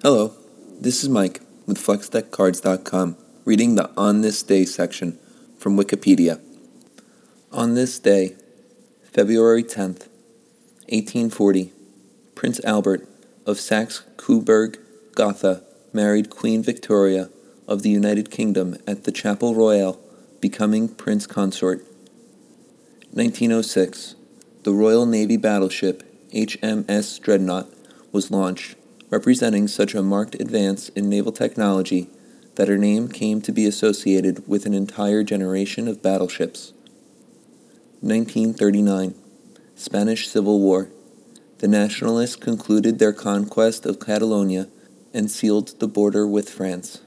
Hello, this is Mike with FlexDeckCards.com reading the On This Day section from Wikipedia. On this day, February 10th, 1840, Prince Albert of Saxe-Coburg Gotha married Queen Victoria of the United Kingdom at the Chapel Royal, becoming Prince Consort. 1906, the Royal Navy battleship HMS Dreadnought was launched representing such a marked advance in naval technology that her name came to be associated with an entire generation of battleships. 1939 Spanish Civil War. The Nationalists concluded their conquest of Catalonia and sealed the border with France.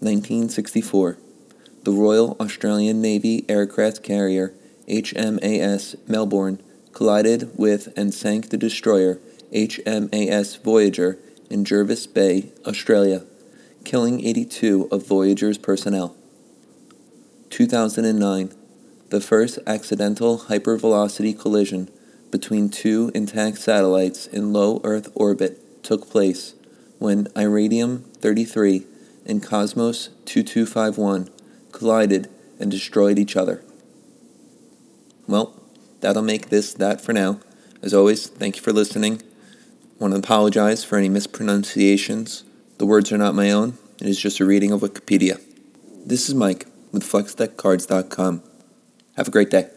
1964 The Royal Australian Navy aircraft carrier HMAS Melbourne collided with and sank the destroyer HMAS Voyager in Jervis Bay, Australia, killing 82 of Voyager's personnel. 2009, the first accidental hypervelocity collision between two intact satellites in low Earth orbit took place when Iridium 33 and Cosmos 2251 collided and destroyed each other. Well, that'll make this that for now. As always, thank you for listening want to apologize for any mispronunciations. The words are not my own, it is just a reading of Wikipedia. This is Mike with FlexDeckCards.com. Have a great day.